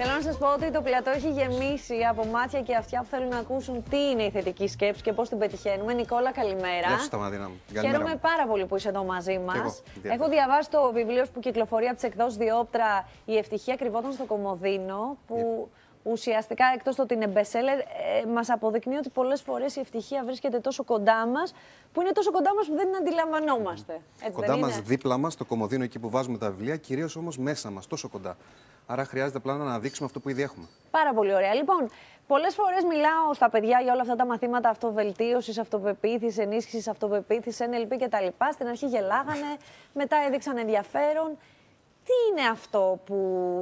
Θέλω να σας πω ότι το πλατό έχει γεμίσει από μάτια και αυτιά που θέλουν να ακούσουν τι είναι η θετική σκέψη και πώς την πετυχαίνουμε. Νικόλα, καλημέρα. Γεια σου, Σταματίνα μου. Χαίρομαι πάρα πολύ που είσαι εδώ μαζί μας. Έχω διαβάσει το βιβλίο που κυκλοφορεί από τις εκδόσεις Διόπτρα. Η ευτυχία κρυβόταν στο Κομοδίνο. Που ουσιαστικά εκτός το ότι είναι bestseller, ε, μας αποδεικνύει ότι πολλές φορές η ευτυχία βρίσκεται τόσο κοντά μας, που είναι τόσο κοντά μας που δεν την αντιλαμβανόμαστε. Έτσι κοντά μας, δίπλα μας, το Κομοδίνο εκεί που βάζουμε τα βιβλία, κυρίως όμως μέσα μας, τόσο κοντά. Άρα χρειάζεται απλά να αναδείξουμε αυτό που ήδη έχουμε. Πάρα πολύ ωραία. Λοιπόν, πολλές φορές μιλάω στα παιδιά για όλα αυτά τα μαθήματα αυτοβελτίωσης, αυτοπεποίθησης, ενίσχυσης αυτοπεποίθησης, NLP κτλ. Στην αρχή γελάγανε, μετά έδειξαν ενδιαφέρον. Τι είναι αυτό που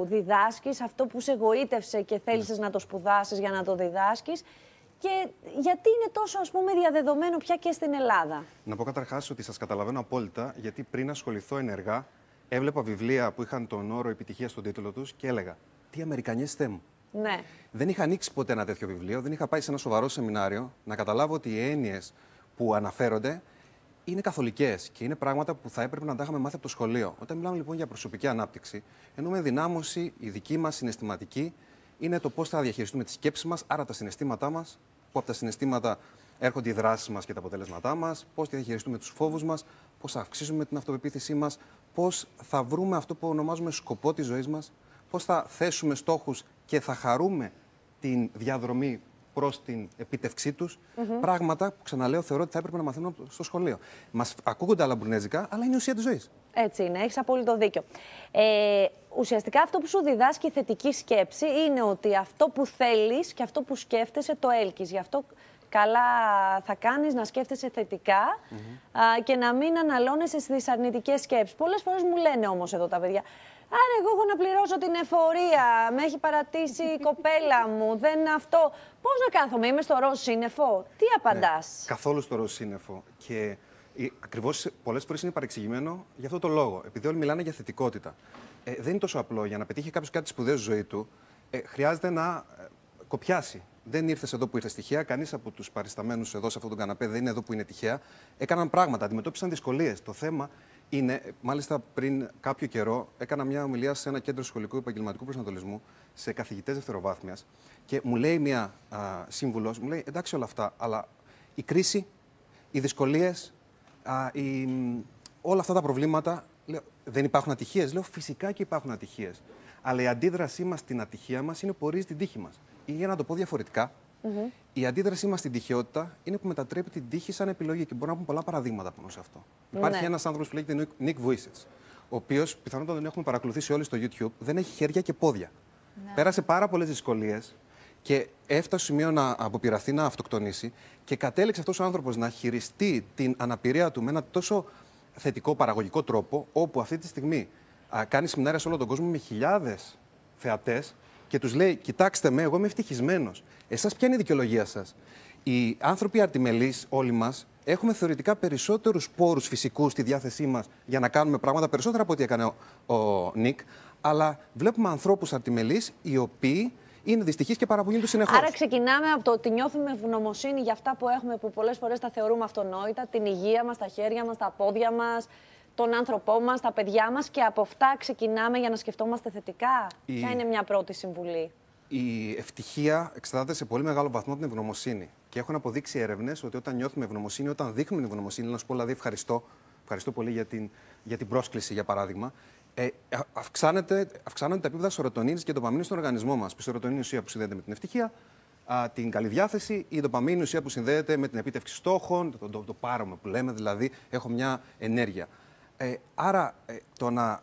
διδάσκεις, αυτό που σε εγωίτευσε και θέλησες να το σπουδάσεις για να το διδάσκεις; Και γιατί είναι τόσο ας πούμε διαδεδομένο πια και στην Ελλάδα; Να πω καταρχάς ότι σας καταλαβαίνω απόλυτα γιατί πριν ασχοληθώ ενεργά έβλεπα βιβλία που είχαν τον όρο επιτυχίας στον τίτλο τους και έλεγα Τι Αμερικανιές μου. Ναι. Δεν είχα ανοίξει ποτέ ένα τέτοιο βιβλίο, δεν είχα πάει σε ένα σοβαρό σεμινάριο να καταλάβω ότι οι έννοιες που αναφέρονται είναι καθολικές και είναι πράγματα που θα έπρεπε να τα είχαμε μάθει από το σχολείο. Όταν μιλάμε λοιπόν για προσωπική ανάπτυξη, εννοούμε ενδυνάμωση, η δική μας συναισθηματική είναι το πώς θα διαχειριστούμε τι σκέψει μας, άρα τα συναισθήματά μας, που από τα συναισθήματα έρχονται οι δράσεις μας και τα αποτέλεσματά μας, πώς θα διαχειριστούμε τους φόβους μας, πώς θα αυξήσουμε την αυτοπεποίθησή μας, πώς θα βρούμε αυτό που ονομάζουμε σκοπό της ζωής μας, πώς θα θέσουμε στόχους και θα χαρούμε την διαδρομή προς την επίτευξή τους. Πράγματα που ξαναλέω θεωρώ ότι θα έπρεπε να μαθαίνουμε στο σχολείο. Μας ακούγονται άλλα μπουρνέζικα, αλλά είναι η ουσία της ζωής. Έτσι είναι, έχεις απόλυτο δίκιο. Ε, ουσιαστικά αυτό που σου διδάσκει η θετική σκέψη είναι ότι αυτό που θέλεις και αυτό που σκέφτεσαι το έλκεις. Γι' αυτό καλά θα κάνεις να σκέφτεσαι θετικά α, και να μην αναλώνεσαι στις αρνητικές σκέψεις. Πολλές φορές μου λένε όμως εδώ τα παιδιά, Άρα εγώ έχω να πληρώσω την εφορία, με έχει παρατήσει η κοπέλα μου, δεν είναι αυτό. Πώς να κάθομαι, είμαι στο ροζ σύννεφο. Τι ναι, απαντάς; καθόλου στο ροζ σύννεφο. Και ακριβώς πολλές φορές είναι παρεξηγημένο για αυτό το λόγο. Επειδή όλοι μιλάνε για θετικότητα. Ε, δεν είναι τόσο απλό. Για να πετύχει κάποιος κάτι σπουδαίο στη ζωή του, ε, χρειάζεται να ε, κοπιάσει δεν ήρθες εδώ που ήρθε τυχαία. Κανείς από τους παρισταμένους εδώ σε αυτόν τον καναπέ δεν είναι εδώ που είναι τυχαία. Έκαναν πράγματα, αντιμετώπισαν δυσκολίες. Το θέμα είναι, μάλιστα πριν κάποιο καιρό, έκανα μια ομιλία σε ένα κέντρο σχολικού επαγγελματικού προσανατολισμού σε καθηγητές δευτεροβάθμιας και μου λέει μια σύμβουλος, μου λέει εντάξει όλα αυτά, αλλά η κρίση, οι δυσκολίες, όλα αυτά τα προβλήματα. Λέω, δεν υπάρχουν ατυχίες. Λέω φυσικά και υπάρχουν ατυχίες. Αλλά η αντίδρασή μας στην ατυχία μας είναι που ορίζει την τύχη μας ή για να το πω διαφορετικά, mm-hmm. η αντίδρασή μας στην τυχαιότητα είναι που μετατρέπει την τύχη σαν επιλογή. Και μπορούμε να πούμε πολλά παραδείγματα πάνω σε αυτό. Ναι. Υπάρχει ένας άνθρωπος που λέγεται Nick Vujicic, ο οποίος πιθανότατα τον έχουμε παρακολουθήσει όλοι στο YouTube, δεν έχει χέρια και πόδια. Ναι. Πέρασε πάρα πολλές δυσκολίες και έφτασε στο σημείο να αποπειραθεί να αυτοκτονήσει και κατέληξε αυτός ο άνθρωπος να χειριστεί την αναπηρία του με ένα τόσο θετικό, παραγωγικό τρόπο, όπου αυτή τη στιγμή α, κάνει σεμινάρια σε όλο τον κόσμο με χιλιάδες θεατές και τους λέει: Κοιτάξτε με, εγώ είμαι ευτυχισμένος. Εσάς ποια είναι η δικαιολογία σας; Οι άνθρωποι αρτιμελείς, όλοι μας, έχουμε θεωρητικά περισσότερους πόρους φυσικούς στη διάθεσή μας για να κάνουμε πράγματα περισσότερα από ό,τι έκανε ο, ο Νικ. Αλλά βλέπουμε ανθρώπους αρτιμελείς οι οποίοι είναι δυστυχείς και παραπονιούνται συνεχώς. Άρα, ξεκινάμε από το ότι νιώθουμε ευγνωμοσύνη για αυτά που έχουμε, που πολλές φορές τα θεωρούμε αυτονόητα, την υγεία μας, τα χέρια μας, τα πόδια μας, τον άνθρωπό μας, τα παιδιά μας και από αυτά ξεκινάμε για να σκεφτόμαστε θετικά. Η... Ποια είναι μια πρώτη συμβουλή; Η ευτυχία εξαρτάται σε πολύ μεγάλο βαθμό από την ευγνωμοσύνη. Και έχουν αποδείξει έρευνες ότι όταν νιώθουμε ευγνωμοσύνη, όταν δείχνουμε ευγνωμοσύνη, να σου πω δηλαδή ευχαριστώ, ευχαριστώ πολύ για την, για την πρόσκληση για παράδειγμα, ε, αυξάνεται, αυξάνονται τα επίπεδα σωρωτονίνη και ντοπαμίνη στον οργανισμό μας. Η σωρωτονίνη είναι ουσία που συνδέεται με την ευτυχία, α, την καλή διάθεση, η ντοπαμίνη ουσία που συνδέεται με την επίτευξη στόχων, το, το, το, το που λέμε, δηλαδή έχω μια ενέργεια. Ε, άρα ε, το να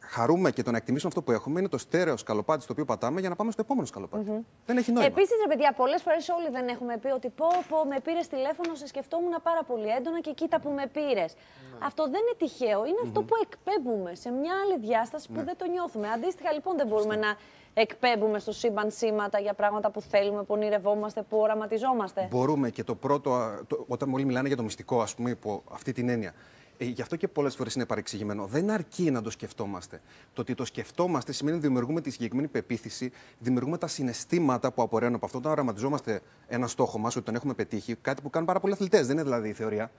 χαρούμε και το να εκτιμήσουμε αυτό που έχουμε είναι το στέρεο σκαλοπάτι στο οποίο πατάμε για να πάμε στο επόμενο σκαλοπάτι. Mm -hmm. Δεν έχει νόημα. Επίσης, ρε παιδιά, πολλές φορές όλοι δεν έχουμε πει ότι πω, πω με πήρες τηλέφωνο, σε σκεφτόμουν πάρα πολύ έντονα και κοίτα που με πήρες. Ναι. Αυτό δεν είναι τυχαίο. Είναι mm -hmm. αυτό που εκπέμπουμε σε μια άλλη διάσταση που ναι. δεν το νιώθουμε. Αντίστοιχα, λοιπόν, δεν μπορούμε να εκπέμπουμε στο σύμπαν σήματα για πράγματα που θέλουμε, που ονειρευόμαστε, που οραματιζόμαστε. Μπορούμε και το πρώτο, το, όταν όλοι μιλάνε για το μυστικό, ας πούμε, υπό αυτή την έννοια. Ε, γι' αυτό και πολλές φορές είναι παρεξηγημένο. Δεν αρκεί να το σκεφτόμαστε. Το ότι το σκεφτόμαστε σημαίνει ότι δημιουργούμε τη συγκεκριμένη πεποίθηση, δημιουργούμε τα συναισθήματα που απορρέουν από αυτό. Όταν οραματιζόμαστε ένα στόχο μας, ότι τον έχουμε πετύχει, κάτι που κάνουν πάρα πολλοί αθλητές, δεν είναι δηλαδή η θεωρία.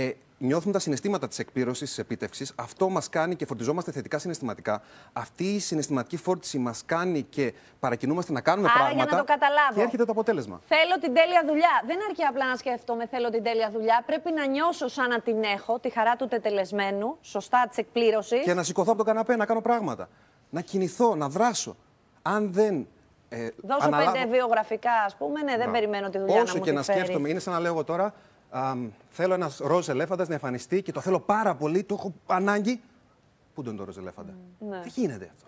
Ε, νιώθουμε τα συναισθήματα της εκπλήρωσης, της επίτευξης. Αυτό μας κάνει και φορτιζόμαστε θετικά συναισθηματικά. Αυτή η συναισθηματική φόρτιση μας κάνει και παρακινούμαστε να κάνουμε Άρα, πράγματα. για να το καταλάβω. Και έρχεται το αποτέλεσμα. Θέλω την τέλεια δουλειά. Δεν αρκεί απλά να σκέφτομαι θέλω την τέλεια δουλειά. Πρέπει να νιώσω σαν να την έχω, τη χαρά του τετελεσμένου, σωστά της εκπλήρωσης. Και να σηκωθώ από το καναπέ, να κάνω πράγματα. Να κινηθώ, να δράσω. Αν δεν. Ε, Δώσω αναλάβω- πέντε βιογραφικά, ας πούμε. Ναι, δεν Μπράβο. περιμένω τη δουλειά Όσο να μου και τη να φέρει. σκέφτομαι, είναι σαν να λέω εγώ τώρα. Α, θέλω ένας ροζ ελέφαντας να εμφανιστεί και το θέλω πάρα πολύ, το έχω ανάγκη. Πού τον είναι το ροζ ελέφαντα; Ναι. Δεν γίνεται αυτό;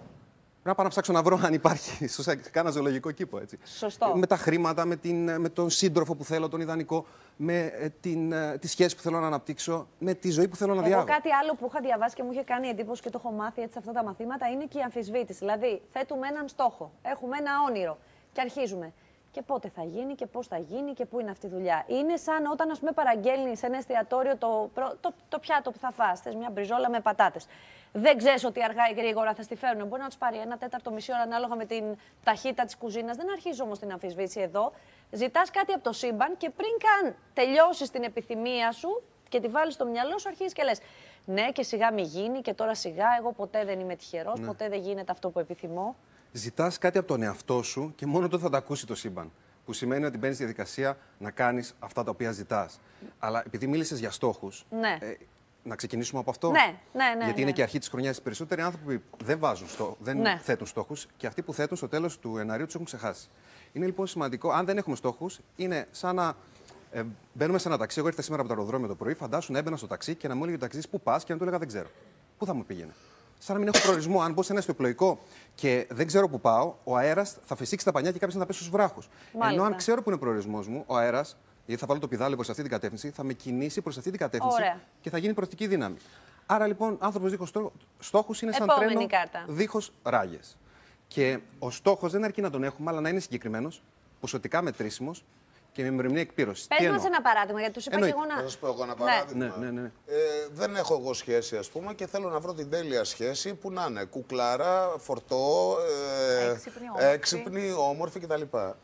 Πρέπει να πάω να ψάξω να βρω αν υπάρχει σε κάνα ζωολογικό κήπο. Έτσι. Σωστό. Με τα χρήματα, με, την, με τον σύντροφο που θέλω, τον ιδανικό, με ε, την, ε, τη σχέση που θέλω να αναπτύξω, με τη ζωή που θέλω να Εγώ διάγω. κάτι άλλο που είχα διαβάσει και μου είχε κάνει εντύπωση και το έχω μάθει έτσι σε αυτά τα μαθήματα είναι και η αμφισβήτηση. Δηλαδή, θέτουμε έναν στόχο, έχουμε ένα όνειρο και αρχίζουμε. Και πότε θα γίνει και πώς θα γίνει και πού είναι αυτή η δουλειά. Είναι σαν όταν, ας πούμε, παραγγέλνεις σε ένα εστιατόριο το, προ- το, το πιάτο που θα φας. Θες μια μπριζόλα με πατάτες. Δεν ξέρεις ότι αργά ή γρήγορα θα στη φέρουν. Μπορεί να τους πάρει ένα τέταρτο, μισή ώρα ανάλογα με την ταχύτητα της κουζίνας. Δεν αρχίζει όμως την αμφισβήτηση εδώ. Ζητάς κάτι από το σύμπαν και πριν καν τελειώσεις την επιθυμία σου και τη βάλεις στο μυαλό σου, αρχίζεις και λες: Ναι, και σιγά μη γίνει, και τώρα σιγά. Εγώ ποτέ δεν είμαι τυχερός, ποτέ δεν γίνεται αυτό που επιθυμώ. Ζητάς κάτι από τον εαυτό σου και μόνο τότε θα τα ακούσει το σύμπαν. Που σημαίνει ότι μπαίνεις στη διαδικασία να κάνεις αυτά τα οποία ζητάς. Αλλά επειδή μίλησες για στόχους. Ναι. να ξεκινήσουμε από αυτό. Ναι, ναι, ναι, Γιατί ναι. είναι και αρχή της χρονιάς. Οι περισσότεροι άνθρωποι που δεν, βάζουν στο, δεν Ναι. θέτουν στόχους και αυτοί που θέτουν στο τέλος του Εναρίου τους έχουν ξεχάσει. Είναι λοιπόν σημαντικό, αν δεν έχουμε στόχους, είναι σαν να ε, μπαίνουμε σε ένα ταξί. Εγώ ήρθα σήμερα από το αεροδρόμιο το πρωί, φαντάσου να έμπαινα στο ταξί και να μου έλεγε ο ταξί πού πας; και να του έλεγα δεν ξέρω. Πού θα μου πήγαινε. Σαν να μην έχω προορισμό. Αν μπω σε ένα ιστοπλοϊκό και δεν ξέρω πού πάω, ο αέρας θα φυσήξει τα πανιά και κάποιο θα πέσει στους βράχους. Ενώ Μάλιστα. αν ξέρω που είναι προορισμός μου, ο αέρας, γιατί θα βάλω το πιδάλιο προς αυτή την κατεύθυνση, θα με κινήσει προς αυτή την κατεύθυνση Ωραία. και θα γίνει προστική δύναμη. Άρα λοιπόν, άνθρωπος δίχως στόχου είναι σαν Επόμενη τρένο κάρτα. δίχως ράγες. Και ο στόχος δεν αρκεί να τον έχουμε, αλλά να είναι συγκεκριμένος, ποσοτικά μετρήσιμος και με ημερομηνία εκπλήρωσης. Πες μας ένα παράδειγμα, γιατί του είπα Εννοείται. και εγώ να. Θα σας πω εγώ ένα Ναι. παράδειγμα. Ναι, ναι, ναι. Ε, δεν έχω εγώ σχέση, ας πούμε, και θέλω να βρω την τέλεια σχέση που να είναι κουκλάρα, φορτό, ε, Έξυπνη, όμορφη. έξυπνη, όμορφη κτλ. Ε,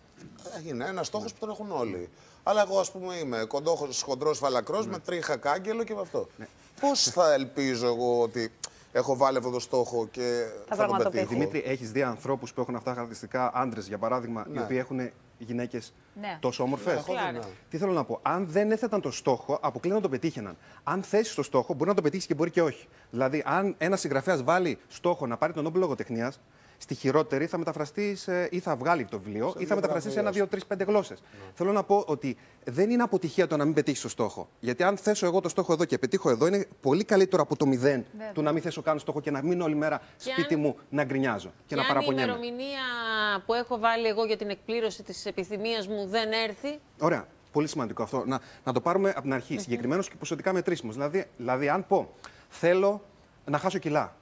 Είναι ένα στόχος που τον έχουν όλοι. Αλλά εγώ, ας πούμε, είμαι χοντρός φαλακρός Ναι. με τρίχα κάγκελο και με αυτό. Πώς θα ελπίζω εγώ ότι έχω βάλει αυτό το στόχο και θα, τον πραγματοποιηθεί. πετύχω; Δημήτρη, έχεις δει ανθρώπους που έχουν αυτά τα χαρακτηριστικά, άντρες για παράδειγμα, Ναι. οι οποίοι έχουν γυναίκες Ναι. τόσο όμορφες; έχω δει, ναι. Τι θέλω να πω; Αν δεν έθεταν το στόχο, αποκλείω να το πετύχαιναν. Αν θέσεις το στόχο, μπορεί να το πετύχεις και μπορεί και όχι. Δηλαδή, αν ένας συγγραφέας βάλει στόχο να πάρει τον Νόμπελ Λογοτεχνίας, στη χειρότερη θα μεταφραστεί σε- ή θα βγάλει το βιβλίο ή θα μεταφραστεί σε ένα, δύο, τρεις, πέντε γλώσσες. Θέλω να πω ότι δεν είναι αποτυχία το να μην πετύχεις το στόχο. Γιατί αν θέσω εγώ το στόχο εδώ και πετύχω εδώ, είναι πολύ καλύτερο από το μηδέν του να μην θέσω καν στόχο και να μείνω όλη μέρα Και σπίτι αν- μου να γκρινιάζω και, Και να αν η παραπονιέμαι. ημερομηνία που έχω βάλει εγώ για την εκπλήρωση της επιθυμίας μου δεν έρθει, Ωραία. Πολύ σημαντικό αυτό. Να, να το πάρουμε από την αρχή. Συγκεκριμένο και ποσοτικά μετρήσιμο. Δηλαδή, δηλαδή, αν πω θέλω να χάσω κιλά.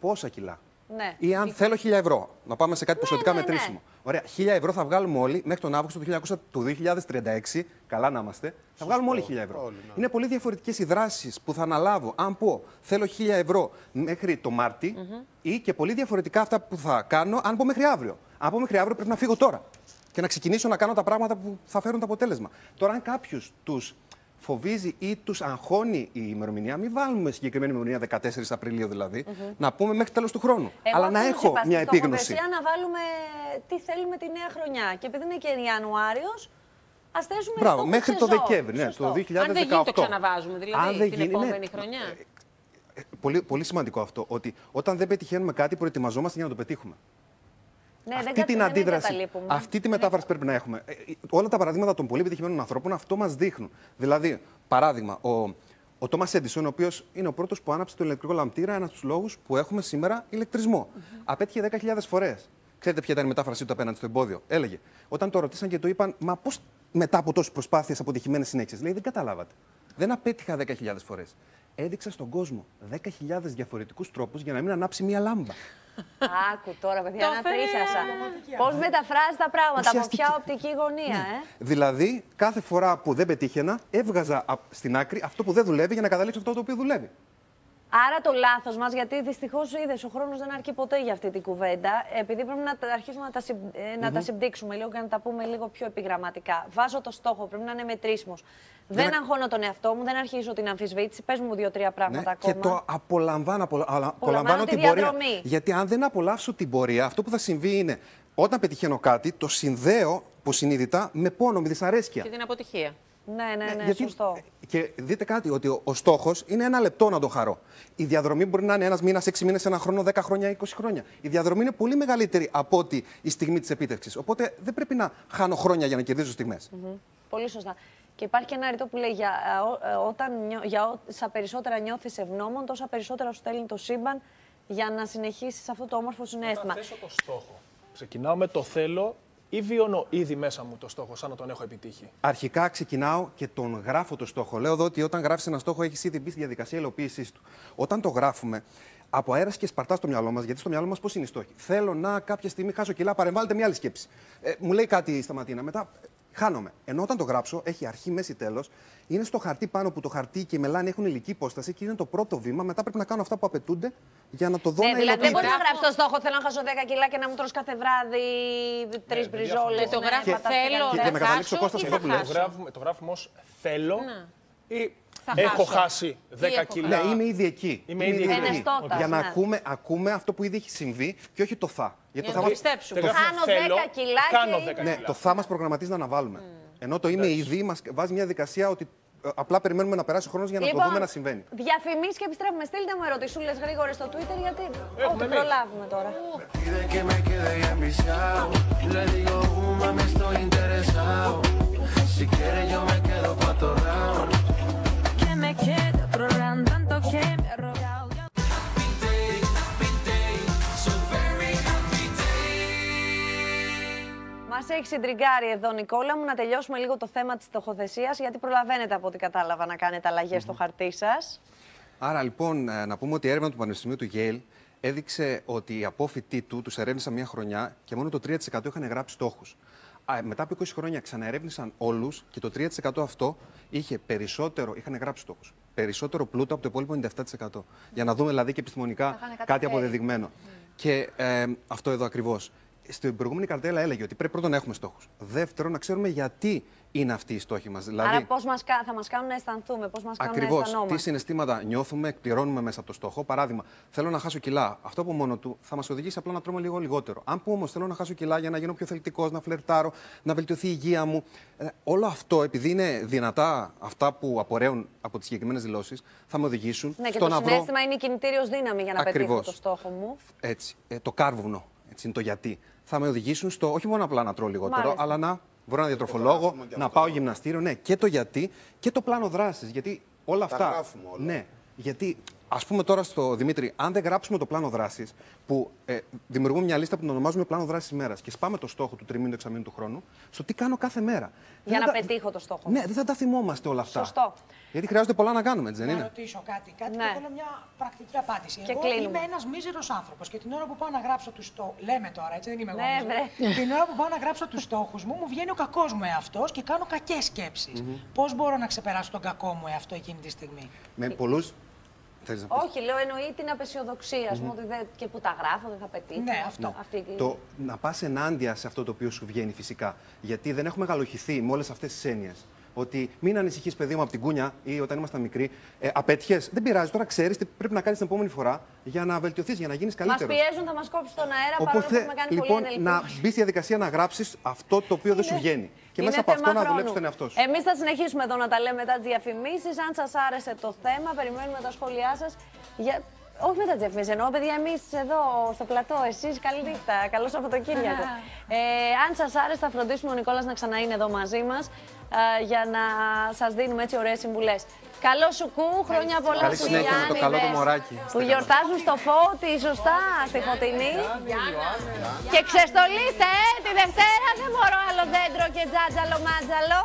Πόσα κιλά; Ναι. Ή αν θέλω 1000 ευρώ. Να πάμε σε κάτι ποσοτικά ναι, ναι. μετρήσιμο. Ωραία. 1000 ευρώ θα βγάλουμε όλοι μέχρι τον Αύγουστο του 1900 του 2036. Καλά να είμαστε. Θα βγάλουμε όλοι 1000 ευρώ. Όλοι, ναι. Είναι πολύ διαφορετικές οι δράσεις που θα αναλάβω. Αν πω θέλω 1000 ευρώ μέχρι το μαρτι ή και πολύ διαφορετικά αυτά που θα κάνω αν πω μέχρι αύριο. Αν πω μέχρι αύριο πρέπει να φύγω τώρα και να ξεκινήσω να κάνω τα πράγματα που θα φέρουν το αποτέλεσμα. Τώρα, αν κάποιου τους φοβίζει ή τους αγχώνει η ημερομηνία, μην βάλουμε συγκεκριμένη ημερομηνία 14 Απριλίου δηλαδή, να πούμε μέχρι τέλος του χρόνου. Εγώ Αλλά να αυτό τους έχω είπα, στη μια επίγνωση. στοχοθεσία να βάλουμε τι θέλουμε τη νέα χρονιά. Και επειδή είναι και Ιανουάριος, ας θέσουμε Μπράβο, στόχους μέχρι το σεζόν. Δεκέμβρη, ναι, Σωστό. το 2018. αν δεν γίνει το ξαναβάζουμε δηλαδή Αν δεν την γίνει, ναι. επόμενη χρονιά. Ε, Πολύ, πολύ σημαντικό αυτό. Ότι όταν δεν πετυχαίνουμε κάτι, προετοιμαζόμαστε για να το πετύχουμε. Ναι, δεν αυτή κατα- την δεν αντίδραση, εγκαταλείπουμε. αυτή τη μετάφραση πρέπει να έχουμε. Ε, ε, όλα τα παραδείγματα των πολύ επιτυχημένων ανθρώπων αυτό μας δείχνουν. Δηλαδή, παράδειγμα, ο, ο Τόμα Έντισον, ο οποίος είναι ο πρώτος που άναψε το ηλεκτρικό λαμπτήρα, ένας από τους λόγους που έχουμε σήμερα ηλεκτρισμό. Απέτυχε 10.000 φορές. Ξέρετε ποια ήταν η μετάφρασή του απέναντι στο εμπόδιο; Έλεγε, όταν το ρωτήσαν και το είπαν, Μα πώς μετά από τόσες προσπάθειες αποτυχημένες συνέχειε, λέει, Δεν καταλάβατε. Δεν απέτυχα 10.000 φορές. Έδειξα στον κόσμο 10.000 διαφορετικούς τρόπους για να μην ανάψει μία λάμπα. Άκου τώρα, παιδιά, Το να φέρε. τρίχιασα. Πώς μεταφράζει τα πράγματα, από Ουσιαστική. ποια οπτική γωνία, ε; Δηλαδή, κάθε φορά που δεν πετύχαινα, έβγαζα απ- στην άκρη αυτό που δεν δουλεύει για να καταλήξω αυτό το οποίο δουλεύει. Άρα το λάθος μας, γιατί δυστυχώς είδες, ο χρόνος δεν αρκεί ποτέ για αυτή την κουβέντα. Επειδή πρέπει να τα- αρχίσουμε να τα, συμ, ε, να τα συμπτύξουμε λίγο και να τα πούμε λίγο πιο επιγραμματικά. Βάζω το στόχο, πρέπει να είναι μετρήσιμος. Δεν να- αγχώνω τον εαυτό μου, δεν αρχίζω την αμφισβήτηση. Πες μου δύο-τρία πράγματα και ακόμα. το απολαμβάνω, απολα- αλλά- Απολαμβάνω τη την πορεία. διαδρομή. Γιατί αν δεν απολαύσω την πορεία, αυτό που θα συμβεί είναι όταν πετυχαίνω κάτι, το συνδέω υποσυνείδητα με πόνο, με δυσαρέσκεια. Και την αποτυχία. Ναι, ναι, ναι, Γιατί- σωστό. Και δείτε κάτι, ότι ο, ο στόχος είναι ένα λεπτό να το χαρώ. Η διαδρομή μπορεί να είναι ένας μήνας, έξι μήνες, ένα χρόνο, δέκα χρόνια, είκοσι χρόνια. Η διαδρομή είναι πολύ μεγαλύτερη από ότι η στιγμή της επίτευξης. Οπότε δεν πρέπει να χάνω χρόνια για να κερδίζω στιγμές. Πολύ σωστά. Και υπάρχει και ένα ρητό που λέει για, ε, ο- ε, όταν νιώ- για όσα περισσότερα νιώθεις ευγνώμων, τόσα περισσότερα σου στέλνει το σύμπαν για να συνεχίσεις αυτό το όμορφο συνέστημα. Όταν θέσω το στόχο, ξεκινάω με το θέλω ή βιώνω ήδη μέσα μου το στόχο, σαν να τον έχω επιτύχει. Αρχικά ξεκινάω και τον γράφω το στόχο. Λέω εδώ ότι όταν γράφεις ένα στόχο, έχεις ήδη μπει στη διαδικασία υλοποίησής του. Όταν το γράφουμε, από αέρας και σπαρτάς στο μυαλό μας, γιατί στο μυαλό μας πώς είναι οι στόχοι; Θέλω να κάποια στιγμή χάσω κιλά, παρεμβάλλεται μια άλλη σκέψη. Ε, μου λέει κάτι η σταματίνα, μετά ε, χάνομαι. Ενώ όταν το γράψω, έχει αρχή, μέση, τέλος. Είναι στο χαρτί πάνω που το χαρτί και η μελάνη έχουν ηλική υπόσταση και είναι το πρώτο βήμα. Μετά πρέπει να κάνω αυτά που απαιτούνται για να το δω Ναι, να δηλαδή δεν υλοποιείται. μπορεί να γράψει το στόχο. Θέλω να χάσω 10 κιλά και να μου τρως κάθε βράδυ τρεις μπριζόλες. Και το γράφει θέλω, Και- θα και με καταλήξει ο χάσω Κώστας ή αυτό θα που λέει. Το χάσω. γράφουμε, το γράφουμε ως θέλω ή Θα έχω χάσω. χάσει 10 έχω κιλά. Ναι, είμαι ήδη εκεί. Είμαι ήδη εκεί. Εναιστώτας, Για να ναι. ακούμε, ακούμε αυτό που ήδη έχει συμβεί και όχι το θα. Γιατί Για το να θα το πιστέψουμε. Δεν γράφουμε Χάνω θέλω, 10 κιλά και χάνω είμαι- 10 Ναι, κιλά. το θα μας προγραμματίζει να αναβάλουμε. Ενώ το είμαι ήδη μας βάζει μια δικασία ότι ε, απλά περιμένουμε να περάσει ο χρόνος για να το δούμε να συμβαίνει. Διαφημίσεις και επιστρέφουμε. Στείλτε μου ερωτησούλες γρήγορες στο Twitter γιατί ό,τι εμείς. προλάβουμε τώρα. Pide que me quede ya enviciado. Le digo, uh, mami, estoy interesado. Si quieres, yo me quedo pa' otro έχει συντριγκάρει εδώ, Νικόλα μου, να τελειώσουμε λίγο το θέμα της στοχοθεσία, γιατί προλαβαίνετε από ό,τι κατάλαβα να κάνετε αλλαγές στο χαρτί σας. Άρα λοιπόν, ε, να πούμε ότι η έρευνα του Πανεπιστημίου του Yale έδειξε ότι οι απόφοιτοί του τους ερεύνησαν μια χρονιά και μόνο το 3% είχαν γράψει στόχους. Μετά από 20 χρόνια ξαναερεύνησαν όλους και το 3% αυτό είχε περισσότερο, είχαν γράψει στόχους. Περισσότερο πλούτο από το υπόλοιπο 97%. Για να δούμε δηλαδή και επιστημονικά είχαν καταφέρει. κάτι αποδεδειγμένο. Και ε, αυτό εδώ ακριβώς. Στην προηγούμενη καρτέλα έλεγε ότι πρέπει πρώτον να έχουμε στόχους. Δεύτερον, να ξέρουμε γιατί είναι αυτοί οι στόχοι μας. Δηλαδή, Άρα πώς μας, κα- θα μας κάνουν να αισθανθούμε, πώς μας κάνουν να Ακριβώς. Τι αισθανόμαστε. συναισθήματα νιώθουμε, εκπληρώνουμε μέσα από το στόχο. Παράδειγμα, θέλω να χάσω κιλά. Αυτό από μόνο του θα μας οδηγήσει απλά να τρώμε λίγο λιγότερο. Αν πούμε όμως θέλω να χάσω κιλά για να γίνω πιο θελκτικό, να φλερτάρω, να βελτιωθεί η υγεία μου. ε, όλο αυτό, επειδή είναι δυνατά αυτά που απορρέουν από τις συγκεκριμένες δηλώσεις, θα με οδηγήσουν Ναι, και στο το να βρω. συνέστημα είναι η κινητήριος δύναμη για να πετύχω Ακριβώς. το στόχο μου. Έτσι, ε, το κάρβουνο. Έτσι είναι το γιατί. Θα με οδηγήσουν στο όχι μόνο απλά να τρώω λιγότερο, Μάλιστα. αλλά να βρω ένα διατροφολόγο, γράφουμε και να αυτό. πάω γυμναστήριο. Ναι, και το γιατί και το πλάνο δράσης. Γιατί όλα Τα αυτά. γράφουμε όλα. Ναι, γιατί ας πούμε τώρα στο Δημήτρη, αν δεν γράψουμε το πλάνο δράσης, που ε, δημιουργούμε μια λίστα που την ονομάζουμε πλάνο δράσης ημέρα και σπάμε το στόχο του τριμήνου, του εξαμήνου του χρόνου, στο τι κάνω κάθε μέρα. Για Δεν να θα- πετύχω το στόχο μου. Ναι, δεν θα τα θυμόμαστε όλα αυτά. Σωστό. Γιατί χρειάζεται πολλά να κάνουμε, έτσι δεν Να είναι; ρωτήσω κάτι, κάτι Ναι. και θέλω μια πρακτική απάντηση. Και εγώ κλείνουμε. είμαι ένας μίζερος άνθρωπος και την ώρα που πάω να γράψω τους στόχου. Λέμε τώρα, έτσι δεν είμαι εγώ. Ναι, μίζερος. βρε. Την ώρα που πάω να γράψω τους στόχους μου, μου βγαίνει ο κακός μου εαυτός και κάνω κακές σκέψεις. Πώς μπορώ να ξεπεράσω τον κακό μου εαυτό εκείνη τη στιγμή; Με πολλούς. Θέλεις να πεις; Όχι, λέω εννοεί την απεσιοδοξία, ας πούμε, ότι δεν, και που τα γράφω δεν θα πετύχω. Ναι, αυτό. Αυτή η- Το να πας ενάντια σε αυτό το οποίο σου βγαίνει φυσικά. Γιατί δεν έχουμε μεγαλοχηθεί με όλες αυτές τις έννοιες. Ότι μην ανησυχείς, παιδί μου, από την κούνια ή όταν ήμασταν μικροί. Ε, Απέτυχες; Δεν πειράζει, τώρα ξέρεις τι πρέπει να κάνεις την επόμενη φορά για να βελτιωθείς, για να γίνεις Μας καλύτερος. πιέζουν, θα μας κόψεις τον αέρα, παρόλο που έχουμε κάνει λοιπόν, πολύ να ενελπίδα. μπεις στη διαδικασία να γράψεις αυτό το οποίο δεν σου βγαίνει. Και μέσα από αυτό να δουλέψει τον εαυτό σου. Εμείς θα συνεχίσουμε εδώ να τα λέμε μετά τι διαφημίσεις. Αν σας άρεσε το θέμα, περιμένουμε τα σχόλιά σας. Για... Όχι μετά τι διαφημίσει, εννοώ παιδιά, εμείς εδώ στο πλατό, εσείς καλή νύχτα. Καλό Σαββατοκύριακο. ε, αν σας άρεσε, θα φροντίσουμε ο Νικόλας να ξαναείνει εδώ μαζί μας για να σας δίνουμε έτσι ωραίες συμβουλές. Καλό σου κου, χρόνια πολλά Καλή στους συνέχεια με το καλό το Γιάννηδες μωράκι. Που γιορτάζουν στο φώτι, σωστά, στη φωτεινή. Και ξεστολίστε, ε, τη Δευτέρα δεν μπορώ άλλο δέντρο και τζάτζαλο μάτζαλο.